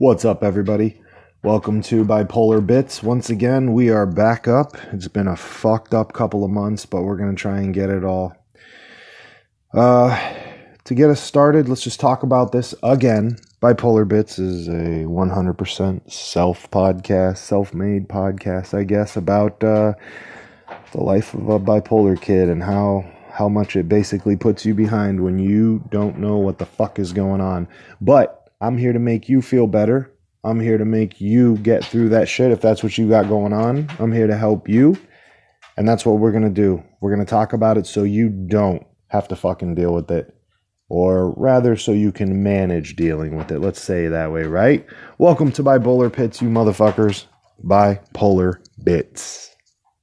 What's up, everybody? Welcome to Bipolar Bits. Once again, we are back up. It's been a fucked up couple of months, but we're going to try and get it all. Uh, to get us started, let's just talk about this again. Bipolar Bits is a 100% self podcast, self made podcast, I guess, about uh, the life of a bipolar kid and how how much it basically puts you behind when you don't know what the fuck is going on. But I'm here to make you feel better. I'm here to make you get through that shit if that's what you got going on. I'm here to help you. And that's what we're going to do. We're going to talk about it so you don't have to fucking deal with it. Or rather, so you can manage dealing with it. Let's say that way, right? Welcome to Bipolar Pits, you motherfuckers. Bipolar Bits.